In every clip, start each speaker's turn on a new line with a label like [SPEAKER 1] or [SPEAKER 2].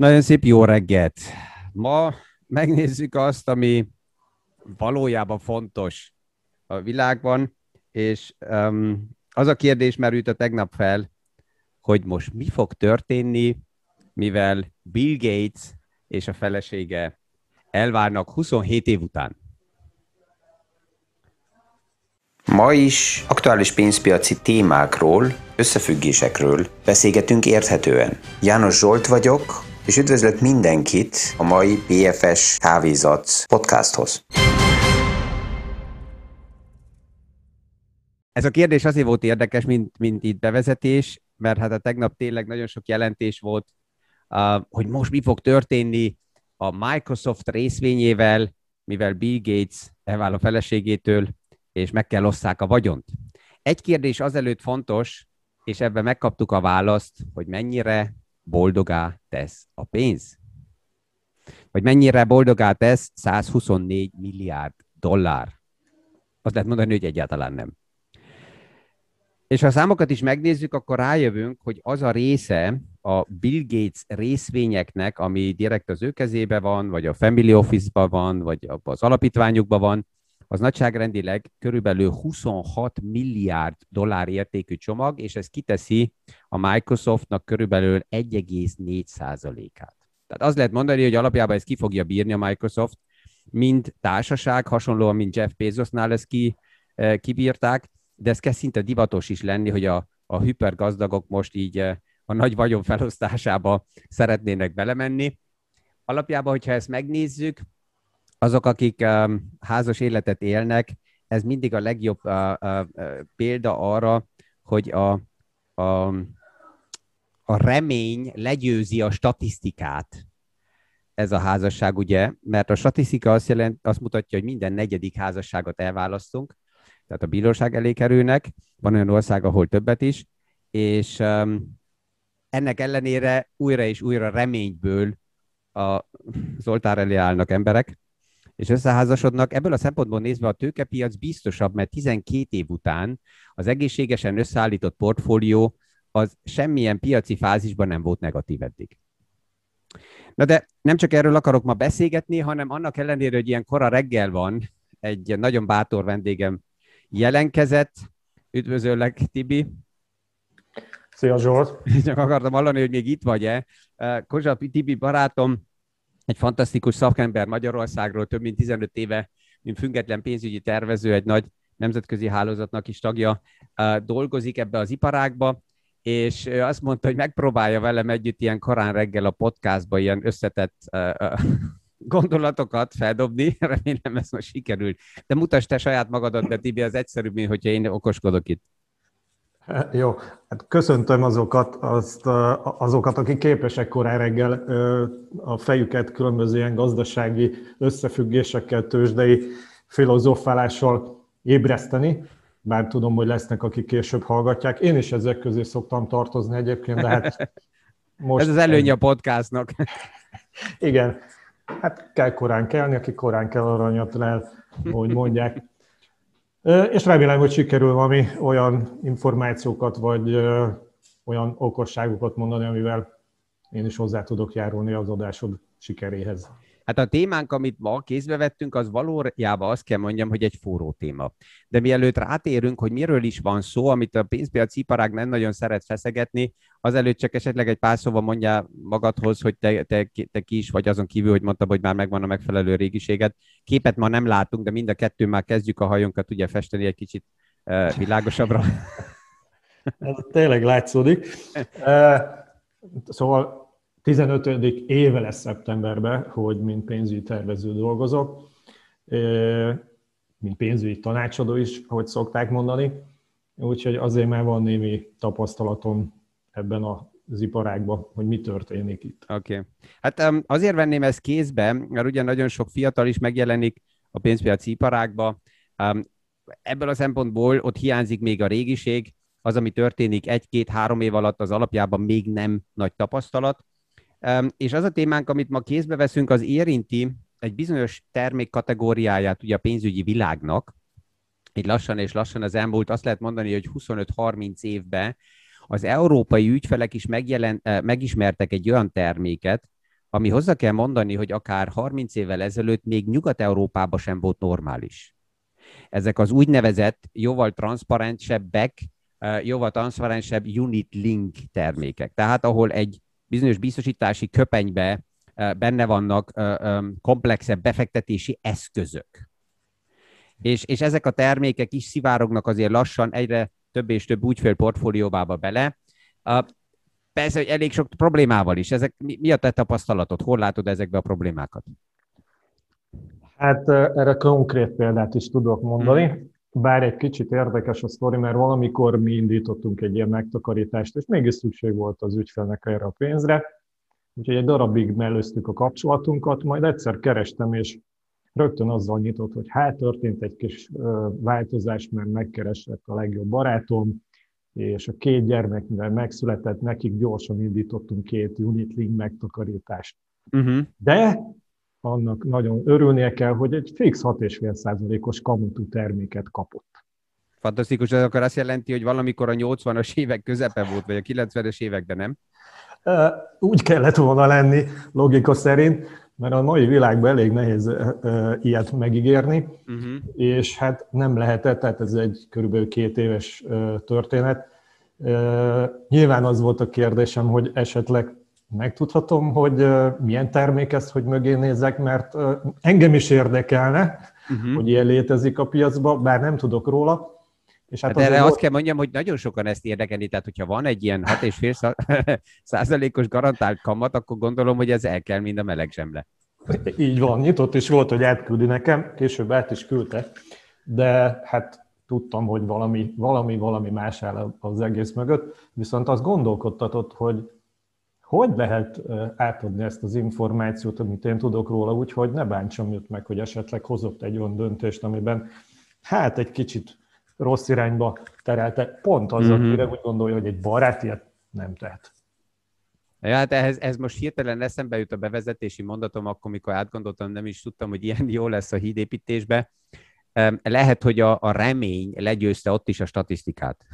[SPEAKER 1] Nagyon szép jó reggelt! Ma megnézzük azt, ami valójában fontos a világban, és um, az a kérdés merült a tegnap fel, hogy most mi fog történni, mivel Bill Gates és a felesége elvárnak 27 év után.
[SPEAKER 2] Ma is aktuális pénzpiaci témákról, összefüggésekről beszélgetünk érthetően. János Zsolt vagyok, és üdvözlök mindenkit a mai BFS Kávézat podcasthoz.
[SPEAKER 1] Ez a kérdés azért volt érdekes, mint, mint itt bevezetés, mert hát a tegnap tényleg nagyon sok jelentés volt, hogy most mi fog történni a Microsoft részvényével, mivel Bill Gates elvál a feleségétől, és meg kell osszák a vagyont. Egy kérdés azelőtt fontos, és ebben megkaptuk a választ, hogy mennyire boldogá tesz a pénz. Vagy mennyire boldogá tesz 124 milliárd dollár. Azt lehet mondani, hogy egyáltalán nem. És ha a számokat is megnézzük, akkor rájövünk, hogy az a része a Bill Gates részvényeknek, ami direkt az ő kezébe van, vagy a Family Office-ban van, vagy az alapítványukban van, az nagyságrendileg körülbelül 26 milliárd dollár értékű csomag, és ez kiteszi a Microsoftnak körülbelül 1,4%-át. Tehát az lehet mondani, hogy alapjában ez ki fogja bírni a Microsoft, mint társaság, hasonlóan, mint Jeff Bezosnál ezt ki, eh, kibírták, de ez kezd szinte divatos is lenni, hogy a, a hipergazdagok most így eh, a nagy vagyon felosztásába szeretnének belemenni. Alapjában, hogyha ezt megnézzük, azok, akik um, házas életet élnek, ez mindig a legjobb uh, uh, példa arra, hogy a, a, a remény legyőzi a statisztikát. Ez a házasság, ugye? Mert a statisztika azt, jelent, azt mutatja, hogy minden negyedik házasságot elválasztunk, tehát a bíróság elé kerülnek, van olyan ország, ahol többet is, és um, ennek ellenére újra és újra reményből a, az oltár elé állnak emberek, és összeházasodnak. Ebből a szempontból nézve a tőkepiac biztosabb, mert 12 év után az egészségesen összeállított portfólió az semmilyen piaci fázisban nem volt negatív eddig. Na de nem csak erről akarok ma beszélgetni, hanem annak ellenére, hogy ilyen kora reggel van, egy nagyon bátor vendégem jelenkezett. Üdvözöllek, Tibi!
[SPEAKER 3] Szia Zsolt!
[SPEAKER 1] Csak akartam hallani, hogy még itt vagy-e. Kozsa Tibi barátom egy fantasztikus szakember Magyarországról, több mint 15 éve, mint független pénzügyi tervező, egy nagy nemzetközi hálózatnak is tagja, dolgozik ebbe az iparágba, és azt mondta, hogy megpróbálja velem együtt ilyen korán reggel a podcastba ilyen összetett gondolatokat feldobni, remélem ez most sikerült. De mutasd te saját magadat de Tibi, az egyszerűbb, mint hogyha én okoskodok itt.
[SPEAKER 3] Jó, hát köszöntöm azokat, azt, azokat, akik képesek korán reggel a fejüket különböző ilyen gazdasági összefüggésekkel, tőzsdei filozofálással ébreszteni, bár tudom, hogy lesznek, akik később hallgatják. Én is ezek közé szoktam tartozni egyébként, de hát
[SPEAKER 1] most... Ez az előnye a podcastnak.
[SPEAKER 3] Igen, hát kell korán kelni, aki korán kell aranyat lel, hogy mondják. És remélem, hogy sikerül valami olyan információkat, vagy olyan okosságokat mondani, amivel én is hozzá tudok járulni az adásod sikeréhez.
[SPEAKER 1] Hát a témánk, amit ma kézbe vettünk, az valójában azt kell mondjam, hogy egy forró téma. De mielőtt rátérünk, hogy miről is van szó, amit a pénzpiaci iparág nem nagyon szeret feszegetni, azelőtt csak esetleg egy pár szóval mondja magadhoz, hogy te, te, te ki is vagy azon kívül, hogy mondtam, hogy már megvan a megfelelő régiséget. Képet ma nem látunk, de mind a kettő már kezdjük a hajunkat ugye festeni egy kicsit uh, világosabbra.
[SPEAKER 3] Ez tényleg látszódik. Uh, szóval 15. éve lesz szeptemberben, hogy mint pénzügyi tervező dolgozok, mint pénzügyi tanácsadó is, ahogy szokták mondani. Úgyhogy azért már van némi tapasztalatom ebben az iparágban, hogy mi történik itt.
[SPEAKER 1] Oké. Okay. Hát azért venném ezt kézbe, mert ugye nagyon sok fiatal is megjelenik a pénzpiaci iparágba. Ebből a szempontból ott hiányzik még a régiség, az, ami történik egy-két-három év alatt, az alapjában még nem nagy tapasztalat. És az a témánk, amit ma kézbe veszünk, az érinti egy bizonyos termék kategóriáját ugye a pénzügyi világnak. Így lassan és lassan az elmúlt, azt lehet mondani, hogy 25-30 évben az európai ügyfelek is megjelen, megismertek egy olyan terméket, ami hozzá kell mondani, hogy akár 30 évvel ezelőtt még Nyugat-Európában sem volt normális. Ezek az úgynevezett, jóval transzparensebbek, jóval transzparensebb unit link termékek. Tehát ahol egy bizonyos biztosítási köpenybe benne vannak komplexebb befektetési eszközök. És, és ezek a termékek is szivárognak azért lassan egyre több és több ügyfél portfólióbába bele. Persze, hogy elég sok problémával is. Ezek, mi, mi a te tapasztalatod? Hol látod ezekbe a problémákat?
[SPEAKER 3] Hát erre konkrét példát is tudok mondani. Hmm. Bár egy kicsit érdekes a sztori, mert valamikor mi indítottunk egy ilyen megtakarítást, és mégis szükség volt az ügyfelnek erre a pénzre. Úgyhogy egy darabig mellőztük a kapcsolatunkat, majd egyszer kerestem, és rögtön azzal nyitott, hogy hát történt egy kis változás, mert megkeresett a legjobb barátom, és a két gyermek, mivel megszületett, nekik gyorsan indítottunk két unitlink megtakarítást. Uh-huh. De annak nagyon örülnie kell, hogy egy fix 6,5%-os kamatú terméket kapott.
[SPEAKER 1] Fantasztikus, ez akkor azt jelenti, hogy valamikor a 80-as évek közepe volt, vagy a 90-es években, nem?
[SPEAKER 3] Úgy kellett volna lenni, logika szerint, mert a mai világban elég nehéz ilyet megígérni, uh-huh. és hát nem lehetett, tehát ez egy körülbelül két éves történet. Nyilván az volt a kérdésem, hogy esetleg megtudhatom, hogy milyen termék ez, hogy mögé nézek, mert engem is érdekelne, uh-huh. hogy ilyen létezik a piacban, bár nem tudok róla.
[SPEAKER 1] És hát, hát erre azt kell mondjam, hogy nagyon sokan ezt érdekeli, tehát hogyha van egy ilyen 6,5 százalékos garantált kamat, akkor gondolom, hogy ez el kell, mint a meleg zsemle.
[SPEAKER 3] Így van, nyitott is volt, hogy átküldi nekem, később át is küldte, de hát tudtam, hogy valami, valami, valami más áll az egész mögött, viszont azt gondolkodtatott, hogy hogy lehet átadni ezt az információt, amit én tudok róla, úgyhogy ne bántsam őt meg, hogy esetleg hozott egy olyan döntést, amiben hát egy kicsit rossz irányba terelte, pont az, mm-hmm. akire úgy gondolja, hogy egy barát ilyet nem tehet.
[SPEAKER 1] Ja, hát ehhez, ez most hirtelen eszembe jut a bevezetési mondatom, akkor, mikor átgondoltam, nem is tudtam, hogy ilyen jó lesz a hídépítésbe. Lehet, hogy a, a remény legyőzte ott is a statisztikát.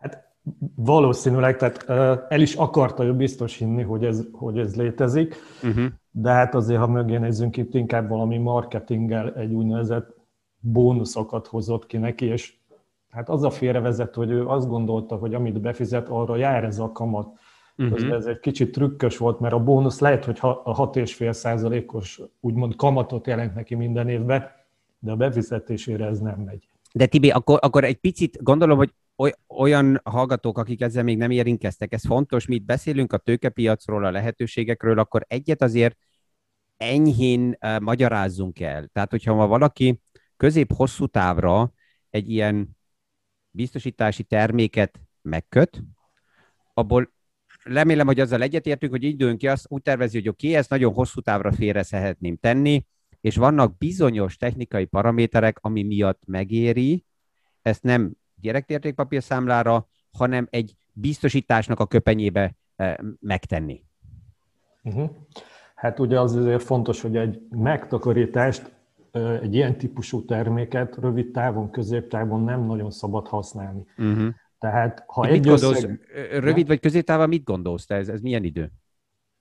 [SPEAKER 3] Hát valószínűleg, tehát el is akarta ő biztos hinni, hogy ez, hogy ez létezik, uh-huh. de hát azért, ha mögé nézzünk, itt inkább valami marketinggel egy úgynevezett bónuszokat hozott ki neki, és hát az a félrevezet, hogy ő azt gondolta, hogy amit befizet, arra jár ez a kamat. Uh-huh. Ez egy kicsit trükkös volt, mert a bónusz lehet, hogy a 6,5 százalékos úgymond kamatot jelent neki minden évben, de a befizetésére ez nem megy.
[SPEAKER 1] De Tibi, akkor, akkor egy picit gondolom, hogy olyan hallgatók, akik ezzel még nem érintkeztek, ez fontos, mit beszélünk a tőkepiacról, a lehetőségekről, akkor egyet azért enyhén uh, magyarázzunk el. Tehát, hogyha ma valaki közép-hosszú távra egy ilyen biztosítási terméket megköt, abból remélem, hogy azzal egyetértünk, hogy dőlünk ki, azt úgy tervezi, hogy oké, okay, ezt nagyon hosszú távra félre szeretném tenni, és vannak bizonyos technikai paraméterek, ami miatt megéri, ezt nem direktértékpapír számlára, hanem egy biztosításnak a köpenyébe eh, megtenni.
[SPEAKER 3] Uh-huh. Hát ugye az azért fontos, hogy egy megtakarítást, eh, egy ilyen típusú terméket rövid távon, középtávon nem nagyon szabad használni. Uh-huh. Tehát, ha
[SPEAKER 1] egy mit összeg... gondolsz, rövid vagy középtávon mit gondolsz te? Ez, ez milyen idő?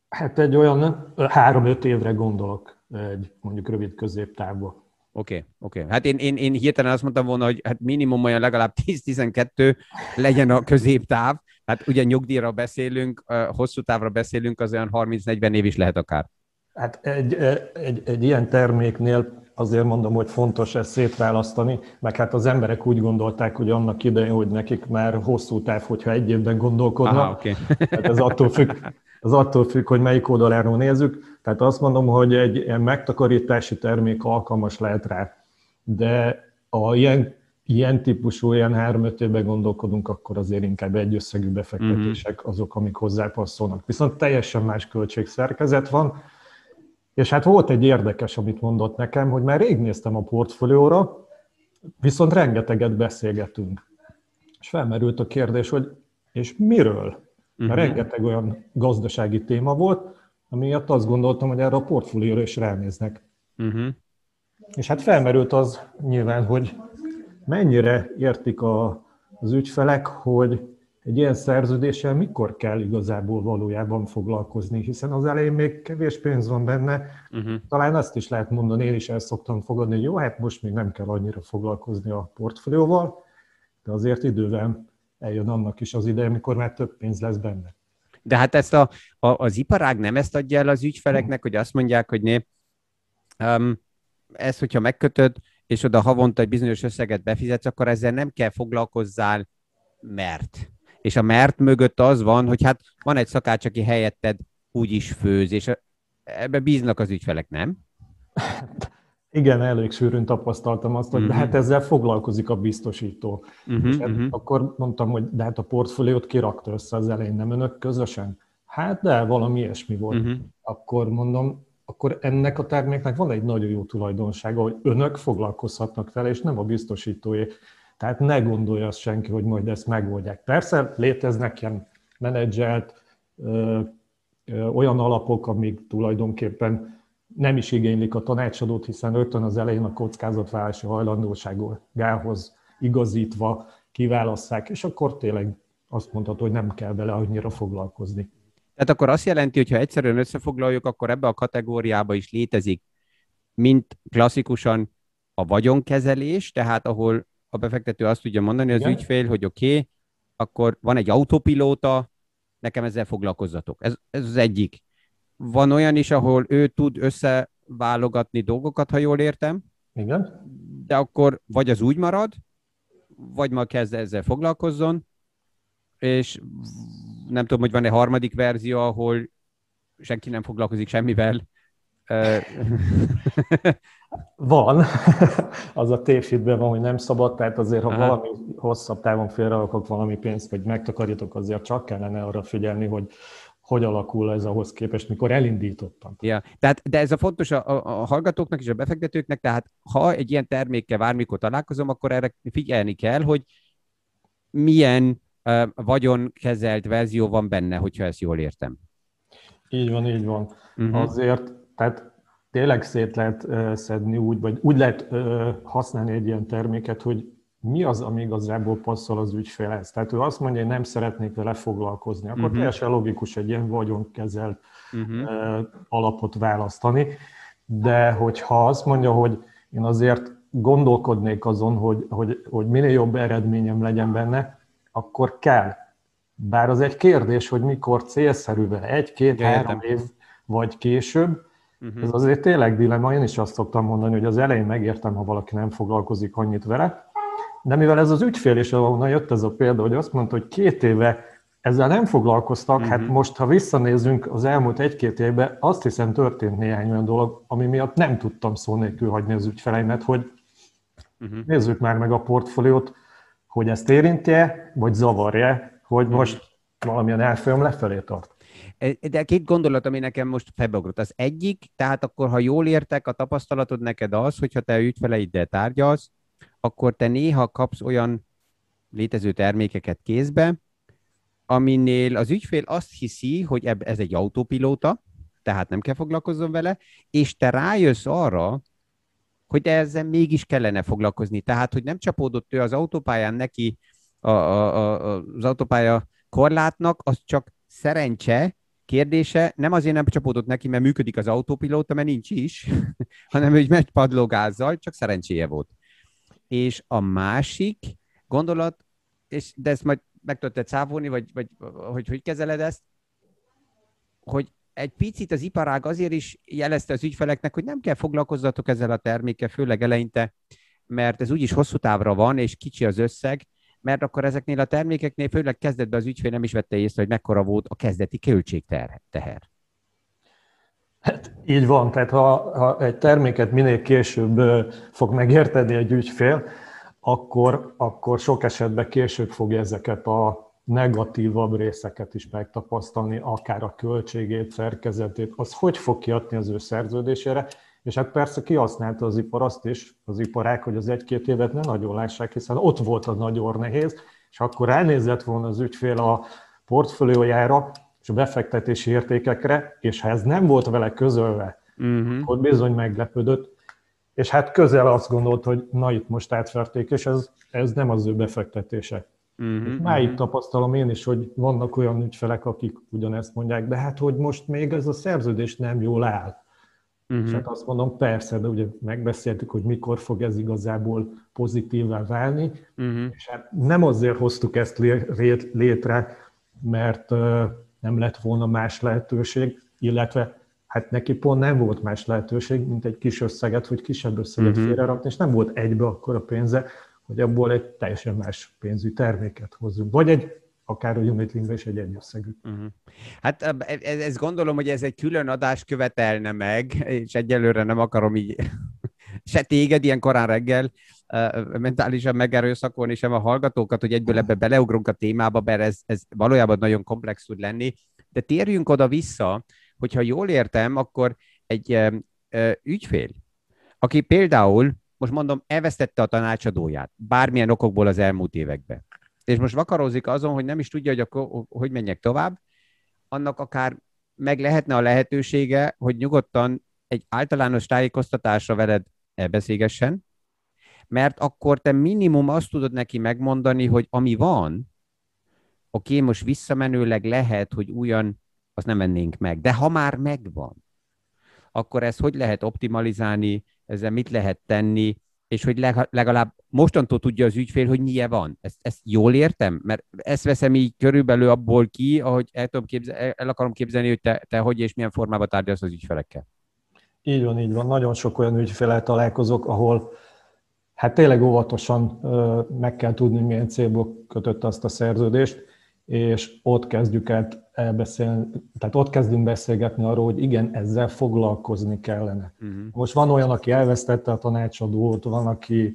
[SPEAKER 3] Hát egy olyan három-öt évre gondolok egy mondjuk rövid középtávban.
[SPEAKER 1] Oké, okay, oké. Okay. Hát én, én, én hirtelen azt mondtam volna, hogy hát minimum olyan legalább 10-12 legyen a középtáv. Hát ugye nyugdíjra beszélünk, hosszú távra beszélünk, az olyan 30-40 év is lehet akár.
[SPEAKER 3] Hát egy, egy, egy ilyen terméknél azért mondom, hogy fontos ezt szétválasztani, meg hát az emberek úgy gondolták, hogy annak idején, hogy nekik már hosszú táv, hogyha egy évben gondolkodnak. Aha, okay. hát ez attól függ, az attól függ, hogy melyik oldaláról nézzük. Tehát azt mondom, hogy egy ilyen megtakarítási termék alkalmas lehet rá. De a ilyen, ilyen típusú, ilyen 3-5 évben gondolkodunk, akkor azért inkább egy összegű befektetések mhm. azok, amik hozzápasszolnak. Viszont teljesen más költségszerkezet van, és hát volt egy érdekes, amit mondott nekem, hogy már rég néztem a portfólióra, viszont rengeteget beszélgetünk. És felmerült a kérdés, hogy és miről? Mert uh-huh. rengeteg olyan gazdasági téma volt, amiatt azt gondoltam, hogy erre a portfólióra is ránéznek. Uh-huh. És hát felmerült az nyilván, hogy mennyire értik a, az ügyfelek, hogy egy ilyen szerződéssel mikor kell igazából valójában foglalkozni, hiszen az elején még kevés pénz van benne. Uh-huh. Talán azt is lehet mondani, én is el szoktam fogadni, hogy jó, hát most még nem kell annyira foglalkozni a portfólióval, de azért idővel eljön annak is az ideje, amikor már több pénz lesz benne.
[SPEAKER 1] De hát ezt a, a, az iparág nem ezt adja el az ügyfeleknek, hogy azt mondják, hogy né, um, ezt, hogyha megkötöd, és oda havonta egy bizonyos összeget befizetsz, akkor ezzel nem kell foglalkozzál, mert. És a mert mögött az van, hogy hát van egy szakács, aki helyetted úgy is főz, és ebbe bíznak az ügyfelek, nem?
[SPEAKER 3] Igen, elég sűrűn tapasztaltam azt, hogy uh-huh. de hát ezzel foglalkozik a biztosító. Uh-huh, és hát uh-huh. akkor mondtam, hogy de hát a portfóliót kirakta össze az elején, nem önök közösen? Hát de, valami ilyesmi volt. Uh-huh. Akkor mondom, akkor ennek a terméknek van egy nagyon jó tulajdonsága, hogy önök foglalkozhatnak vele, és nem a biztosítói. Tehát ne gondolja azt senki, hogy majd ezt megoldják. Persze léteznek ilyen menedzselt ö, ö, olyan alapok, amik tulajdonképpen nem is igénylik a tanácsadót, hiszen rögtön az elején a kockázatvállalási hajlandóságához igazítva kiválasszák, és akkor tényleg azt mondható, hogy nem kell vele annyira foglalkozni.
[SPEAKER 1] Tehát akkor azt jelenti, hogy ha egyszerűen összefoglaljuk, akkor ebbe a kategóriába is létezik, mint klasszikusan a vagyonkezelés, tehát ahol a befektető azt tudja mondani az Igen. ügyfél, hogy oké, okay, akkor van egy autopilóta, nekem ezzel foglalkozzatok. Ez, ez az egyik. Van olyan is, ahol ő tud összeválogatni dolgokat, ha jól értem.
[SPEAKER 3] Igen.
[SPEAKER 1] De akkor vagy az úgy marad, vagy ma kezd ezzel foglalkozzon, és nem tudom, hogy van-e harmadik verzió, ahol senki nem foglalkozik semmivel.
[SPEAKER 3] Van, az a tévhitben van, hogy nem szabad, tehát azért, ha Aha. valami hosszabb távon félrerakok valami pénzt, vagy megtakarítok, azért csak kellene arra figyelni, hogy hogy alakul ez ahhoz képest, mikor elindítottam.
[SPEAKER 1] Ja, tehát, de ez a fontos a, a, a hallgatóknak és a befektetőknek, tehát ha egy ilyen termékkel bármikor találkozom, akkor erre figyelni kell, hogy milyen uh, vagyonkezelt verzió van benne, hogyha ezt jól értem.
[SPEAKER 3] Így van, így van. Uh-huh. Azért, tehát tényleg szét lehet uh, szedni úgy, vagy úgy lehet uh, használni egy ilyen terméket, hogy mi az, ami igazából passzol az ügyfélhez. Tehát ő azt mondja, hogy nem szeretnék vele foglalkozni, akkor uh-huh. teljesen logikus egy ilyen vagyonkezelt uh-huh. alapot választani. De hogyha azt mondja, hogy én azért gondolkodnék azon, hogy, hogy, hogy minél jobb eredményem legyen benne, akkor kell. Bár az egy kérdés, hogy mikor célszerű vele, egy, két, három év vagy később, Uh-huh. Ez azért tényleg dilemma, én is azt szoktam mondani, hogy az elején megértem, ha valaki nem foglalkozik annyit vele, de mivel ez az ügyfél is, ahonnan jött ez a példa, hogy azt mondta, hogy két éve ezzel nem foglalkoztak, uh-huh. hát mhm. most, ha visszanézünk az elmúlt egy-két évben, azt hiszem történt néhány olyan dolog, ami miatt nem tudtam szó nélkül hagyni az ügyfeleimet, hogy uh-huh. nézzük már meg a portfóliót, hogy ezt érintje, vagy zavarja, hogy uh-huh. most valamilyen elfolyam lefelé tart.
[SPEAKER 1] E, de két gondolat, ami nekem most felbeugrott. Az egyik, tehát akkor, ha jól értek, a tapasztalatod neked az, hogyha te ügyfeleiddel tárgyalsz, akkor te néha kapsz olyan létező termékeket kézbe, aminél az ügyfél azt hiszi, hogy ez egy autópilóta, tehát nem kell foglalkozzon vele, és te rájössz arra, hogy ezzel mégis kellene foglalkozni. Tehát, hogy nem csapódott ő az autópályán neki a, a, a, az autópálya korlátnak, az csak szerencse, kérdése, nem azért nem csapódott neki, mert működik az autópilóta, mert nincs is, hanem hogy megy padlógázzal, csak szerencséje volt. És a másik gondolat, és de ezt majd meg tudod cáfolni, vagy, vagy hogy hogy kezeled ezt, hogy egy picit az iparág azért is jelezte az ügyfeleknek, hogy nem kell foglalkozzatok ezzel a termékkel, főleg eleinte, mert ez úgyis hosszú távra van, és kicsi az összeg, mert akkor ezeknél a termékeknél, főleg kezdetben az ügyfél nem is vette észre, hogy mekkora volt a kezdeti költségteher.
[SPEAKER 3] Hát így van, tehát ha, ha egy terméket minél később fog megérteni egy ügyfél, akkor, akkor sok esetben később fogja ezeket a negatívabb részeket is megtapasztalni, akár a költségét, szerkezetét, az hogy fog kiadni az ő szerződésére, és hát persze kihasználta az ipar azt is, az iparák, hogy az egy-két évet ne nagyon lássák, hiszen ott volt a nagyon nehéz, és akkor elnézett volna az ügyfél a portfóliójára, és a befektetési értékekre, és ha ez nem volt vele közölve, uh-huh. akkor bizony meglepődött, és hát közel azt gondolt, hogy na itt most átverték, és ez, ez nem az ő befektetése. Uh-huh, máig uh-huh. tapasztalom én is, hogy vannak olyan ügyfelek, akik ugyanezt mondják, de hát, hogy most még ez a szerződés nem jól áll. Uh-huh. És hát azt mondom, persze, de ugye megbeszéltük, hogy mikor fog ez igazából pozitívvá válni, uh-huh. és hát nem azért hoztuk ezt létre, mert nem lett volna más lehetőség, illetve hát neki pont nem volt más lehetőség, mint egy kis összeget, hogy kisebb összeget uh-huh. félrerakni, és nem volt egybe akkor a pénze, hogy abból egy teljesen más pénzű terméket hozzunk, vagy egy akár a Unitlingbe is egy egyösszegű. Uh-huh.
[SPEAKER 1] Hát ez, ez gondolom, hogy ez egy külön adást követelne meg, és egyelőre nem akarom így se téged ilyen korán reggel mentálisan megerőszakolni, sem a hallgatókat, hogy egyből ebbe beleugrunk a témába, mert ez, ez valójában nagyon komplex tud lenni. De térjünk oda vissza, hogyha jól értem, akkor egy uh, uh, ügyfél, aki például, most mondom, elvesztette a tanácsadóját, bármilyen okokból az elmúlt években, és most vakarózik azon, hogy nem is tudja, hogy akkor hogy menjek tovább, annak akár meg lehetne a lehetősége, hogy nyugodtan egy általános tájékoztatásra veled elbeszélgessen, mert akkor te minimum azt tudod neki megmondani, hogy ami van, oké, most visszamenőleg lehet, hogy újan, azt nem mennénk meg. De ha már megvan, akkor ezt hogy lehet optimalizálni, ezzel mit lehet tenni, és hogy legalább mostantól tudja az ügyfél, hogy milyen van. Ezt, ezt jól értem? Mert ezt veszem így körülbelül abból ki, ahogy el, tudom képzel, el akarom képzelni, hogy te, te hogy és milyen formában tárgyalsz az ügyfelekkel.
[SPEAKER 3] Így van, így van. Nagyon sok olyan ügyféle találkozok, ahol hát tényleg óvatosan meg kell tudni, milyen célból kötött azt a szerződést, és ott kezdjük el elbeszélni, tehát ott kezdünk beszélgetni arról, hogy igen, ezzel foglalkozni kellene. Uh-huh. Most van olyan, aki elvesztette a tanácsadót, van, aki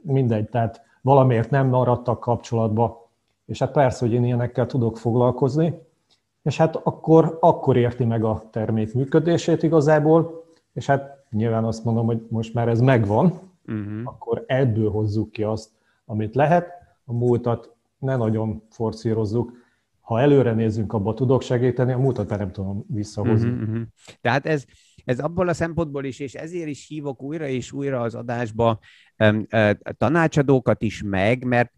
[SPEAKER 3] mindegy, tehát valamiért nem maradtak kapcsolatba, és hát persze, hogy én ilyenekkel tudok foglalkozni, és hát akkor, akkor érti meg a termék működését igazából, és hát nyilván azt mondom, hogy most már ez megvan, uh-huh. akkor ebből hozzuk ki azt, amit lehet, a múltat ne nagyon forszírozzuk, ha előre nézzünk, abba tudok segíteni, a múltat nem tudom visszahozni. Uh-huh, uh-huh.
[SPEAKER 1] Tehát ez, ez abból a szempontból is, és ezért is hívok újra és újra az adásba um, uh, tanácsadókat is meg, mert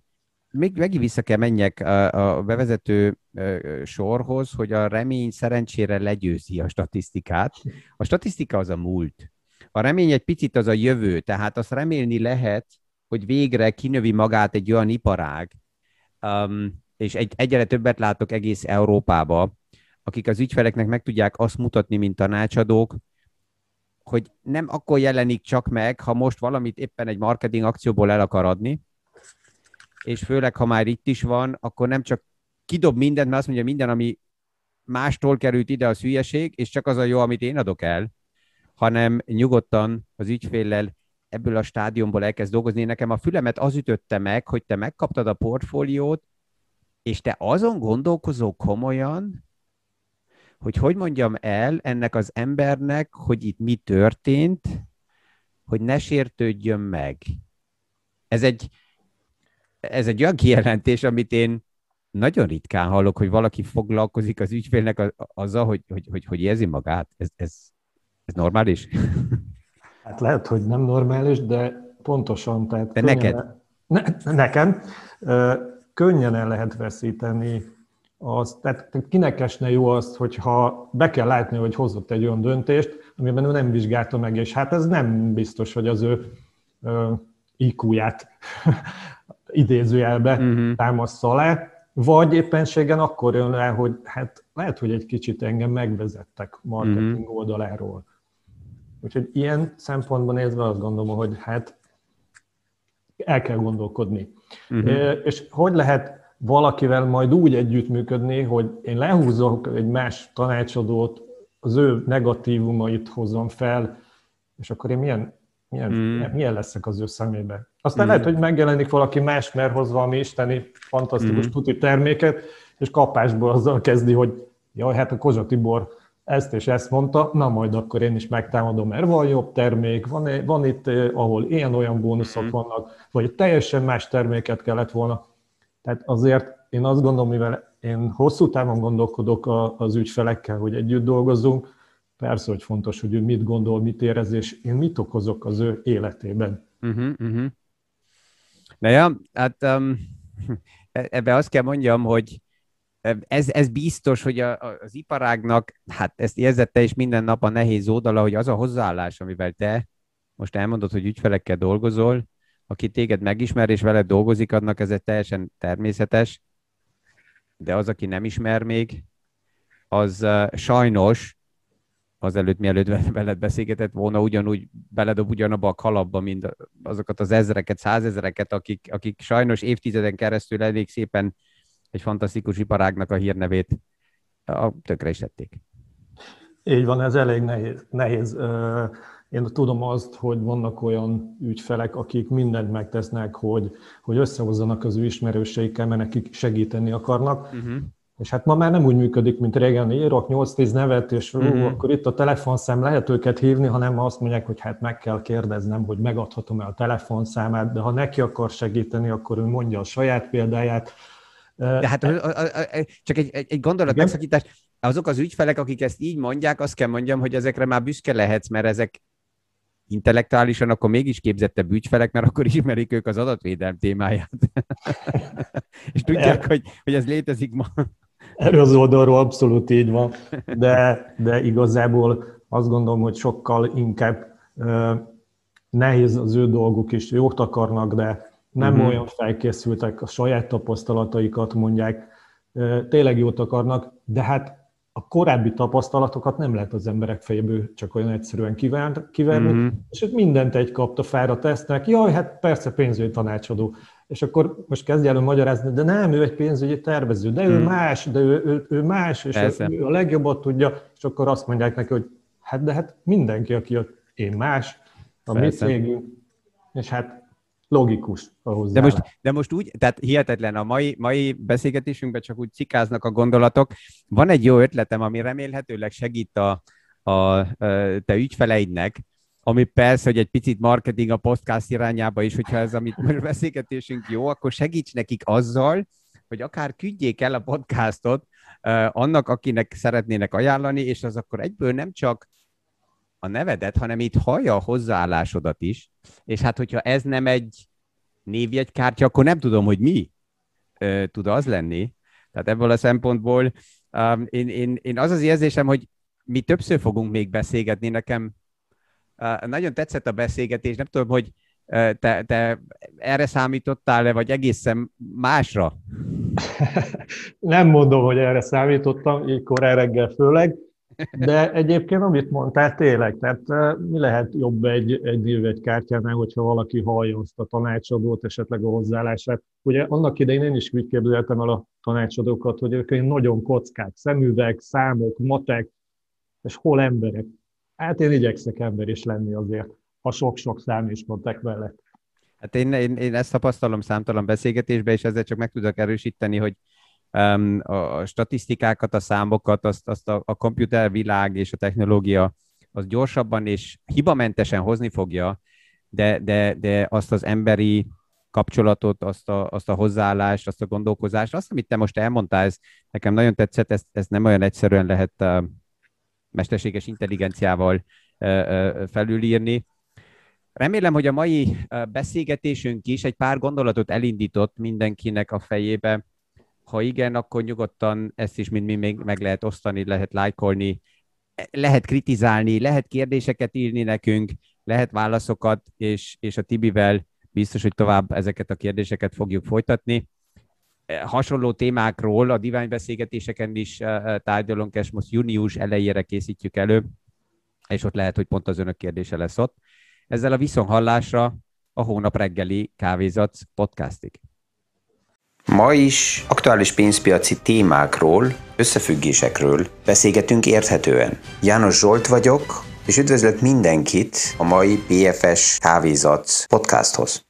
[SPEAKER 1] még megint vissza kell menjek a, a bevezető uh, sorhoz, hogy a remény szerencsére legyőzi a statisztikát. A statisztika az a múlt. A remény egy picit az a jövő, tehát azt remélni lehet, hogy végre kinövi magát egy olyan iparág, um, és egy, egyre többet látok egész Európába, akik az ügyfeleknek meg tudják azt mutatni, mint tanácsadók, hogy nem akkor jelenik csak meg, ha most valamit éppen egy marketing akcióból el akar adni, és főleg, ha már itt is van, akkor nem csak kidob mindent, mert azt mondja, minden, ami mástól került ide, az hülyeség, és csak az a jó, amit én adok el, hanem nyugodtan az ügyféllel ebből a stádiumból elkezd dolgozni. Nekem a fülemet az ütötte meg, hogy te megkaptad a portfóliót, és te azon gondolkozol komolyan, hogy hogy mondjam el ennek az embernek, hogy itt mi történt, hogy ne sértődjön meg. Ez egy, ez egy olyan kijelentés, amit én nagyon ritkán hallok, hogy valaki foglalkozik az ügyfélnek azzal, hogy, hogy, hogy, hogy érzi magát. Ez, ez, ez normális?
[SPEAKER 3] Hát lehet, hogy nem normális, de pontosan. Tehát
[SPEAKER 1] de neked?
[SPEAKER 3] Ne, nekem könnyen el lehet veszíteni az, tehát kinek esne jó azt, hogyha be kell látni, hogy hozott egy olyan döntést, amiben ő nem vizsgálta meg, és hát ez nem biztos, hogy az ő IQ-ját idézőjelbe uh-huh. támaszza alá, vagy éppenségen akkor jön le, hogy hát lehet, hogy egy kicsit engem megvezettek marketing uh-huh. oldaláról. Úgyhogy ilyen szempontban nézve azt gondolom, hogy hát el kell gondolkodni. Uh-huh. És hogy lehet valakivel majd úgy együttműködni, hogy én lehúzok egy más tanácsadót, az ő negatívumait hozom fel, és akkor én milyen, milyen, mm. milyen leszek az ő szemébe. Aztán mm. lehet, hogy megjelenik valaki más, mert hoz valami isteni, fantasztikus mm. tuti terméket, és kapásból azzal kezdi, hogy jaj, hát a Kozsa Tibor ezt és ezt mondta, na majd akkor én is megtámadom, mert van jobb termék, van, van itt, ahol ilyen-olyan bónuszok mm. vannak, vagy teljesen más terméket kellett volna. Tehát azért én azt gondolom, mivel én hosszú távon gondolkodok az ügyfelekkel, hogy együtt dolgozzunk, persze, hogy fontos, hogy ő mit gondol, mit érez, és én mit okozok az ő életében. Uh-huh, uh-huh.
[SPEAKER 1] Na ja, hát um, ebbe azt kell mondjam, hogy ez, ez biztos, hogy a, a, az iparágnak, hát ezt érzette is minden nap a nehéz oldala, hogy az a hozzáállás, amivel te most elmondod, hogy ügyfelekkel dolgozol, aki téged megismer és veled dolgozik, annak ez egy teljesen természetes, de az, aki nem ismer még, az uh, sajnos azelőtt, mielőtt veled beszélgetett volna, ugyanúgy beledob ugyanabba a kalapba, mint azokat az ezreket, százezreket, akik, akik sajnos évtizeden keresztül elég szépen egy fantasztikus iparágnak a hírnevét a, tökre is tették.
[SPEAKER 3] Így van, ez elég nehéz. nehéz. Én tudom azt, hogy vannak olyan ügyfelek, akik mindent megtesznek, hogy, hogy összehozzanak az ő ismerőseikkel, mert nekik segíteni akarnak. Uh-huh. És hát ma már nem úgy működik, mint régen, írok 8-10 nevet, és uh-huh. akkor itt a telefonszám lehet őket hívni, hanem azt mondják, hogy hát meg kell kérdeznem, hogy megadhatom-e a telefonszámát, de ha neki akar segíteni, akkor ő mondja a saját példáját.
[SPEAKER 1] De hát csak egy, egy gondolat Igen? megszakítás, azok az ügyfelek, akik ezt így mondják, azt kell mondjam, hogy ezekre már büszke lehetsz, mert ezek intellektuálisan akkor mégis képzettebb ügyfelek, mert akkor ismerik ők az adatvédelm témáját. És tudják, hogy, hogy ez létezik ma.
[SPEAKER 3] Erről az oldalról abszolút így van, de, de igazából azt gondolom, hogy sokkal inkább nehéz az ő dolguk is, jót akarnak, de nem uh-huh. olyan felkészültek, a saját tapasztalataikat mondják, tényleg jót akarnak, de hát a korábbi tapasztalatokat nem lehet az emberek fejéből csak olyan egyszerűen kiverni, mm-hmm. és ők mindent egy kapta fel tesznek, jaj, hát persze pénzügyi tanácsadó. És akkor most kezdj el magyarázni, de nem, ő egy pénzügyi tervező, de ő mm. más, de ő, ő, ő más, és ő, ő a legjobbat tudja, és akkor azt mondják neki, hogy hát de hát mindenki, aki én más, a Persze. mi cégünk, és hát logikus
[SPEAKER 1] ahhoz. De most, de most úgy, tehát hihetetlen, a mai, mai beszélgetésünkben csak úgy cikáznak a gondolatok. Van egy jó ötletem, ami remélhetőleg segít a, a, a te ügyfeleidnek, ami persze, hogy egy picit marketing a podcast irányába is, hogyha ez, amit most beszélgetésünk jó, akkor segíts nekik azzal, hogy akár küldjék el a podcastot uh, annak, akinek szeretnének ajánlani, és az akkor egyből nem csak a nevedet, hanem itt hallja a hozzáállásodat is, és hát hogyha ez nem egy névjegykártya, akkor nem tudom, hogy mi ö, tud az lenni. Tehát ebből a szempontból um, én, én, én az az érzésem, hogy mi többször fogunk még beszélgetni. Nekem uh, nagyon tetszett a beszélgetés, nem tudom, hogy uh, te, te erre számítottál-e, vagy egészen másra?
[SPEAKER 3] nem mondom, hogy erre számítottam, így korán reggel főleg. De egyébként, amit mondtál, tényleg, tehát mi lehet jobb egy, egy egy kártyánál, hogyha valaki hallja azt a tanácsadót, esetleg a hozzáállását. Ugye annak idején én is úgy képzeltem el a tanácsadókat, hogy ők nagyon kockák, szemüveg, számok, matek, és hol emberek. Hát én igyekszek ember is lenni azért, a sok-sok szám és matek mellett.
[SPEAKER 1] Hát én, én, én ezt tapasztalom számtalan beszélgetésben, és ezzel csak meg tudok erősíteni, hogy a statisztikákat, a számokat, azt, azt a, a komputervilág és a technológia az gyorsabban és hibamentesen hozni fogja, de, de, de azt az emberi kapcsolatot, azt a, azt a hozzáállást, azt a gondolkozást, azt, amit te most elmondtál, ez nekem nagyon tetszett, ez, ez nem olyan egyszerűen lehet uh, mesterséges intelligenciával uh, felülírni. Remélem, hogy a mai beszélgetésünk is egy pár gondolatot elindított mindenkinek a fejébe, ha igen, akkor nyugodtan ezt is mind mi még meg lehet osztani, lehet lájkolni, lehet kritizálni, lehet kérdéseket írni nekünk, lehet válaszokat, és, és a Tibivel biztos, hogy tovább ezeket a kérdéseket fogjuk folytatni. Hasonló témákról a diványbeszélgetéseken is eh, eh, tárgyalunk, és most június elejére készítjük elő, és ott lehet, hogy pont az önök kérdése lesz ott. Ezzel a viszonhallásra a hónap reggeli kávézat podcastig.
[SPEAKER 2] Ma is aktuális pénzpiaci témákról, összefüggésekről beszélgetünk érthetően. János Zsolt vagyok, és üdvözlök mindenkit a mai PFS Kávézat podcasthoz.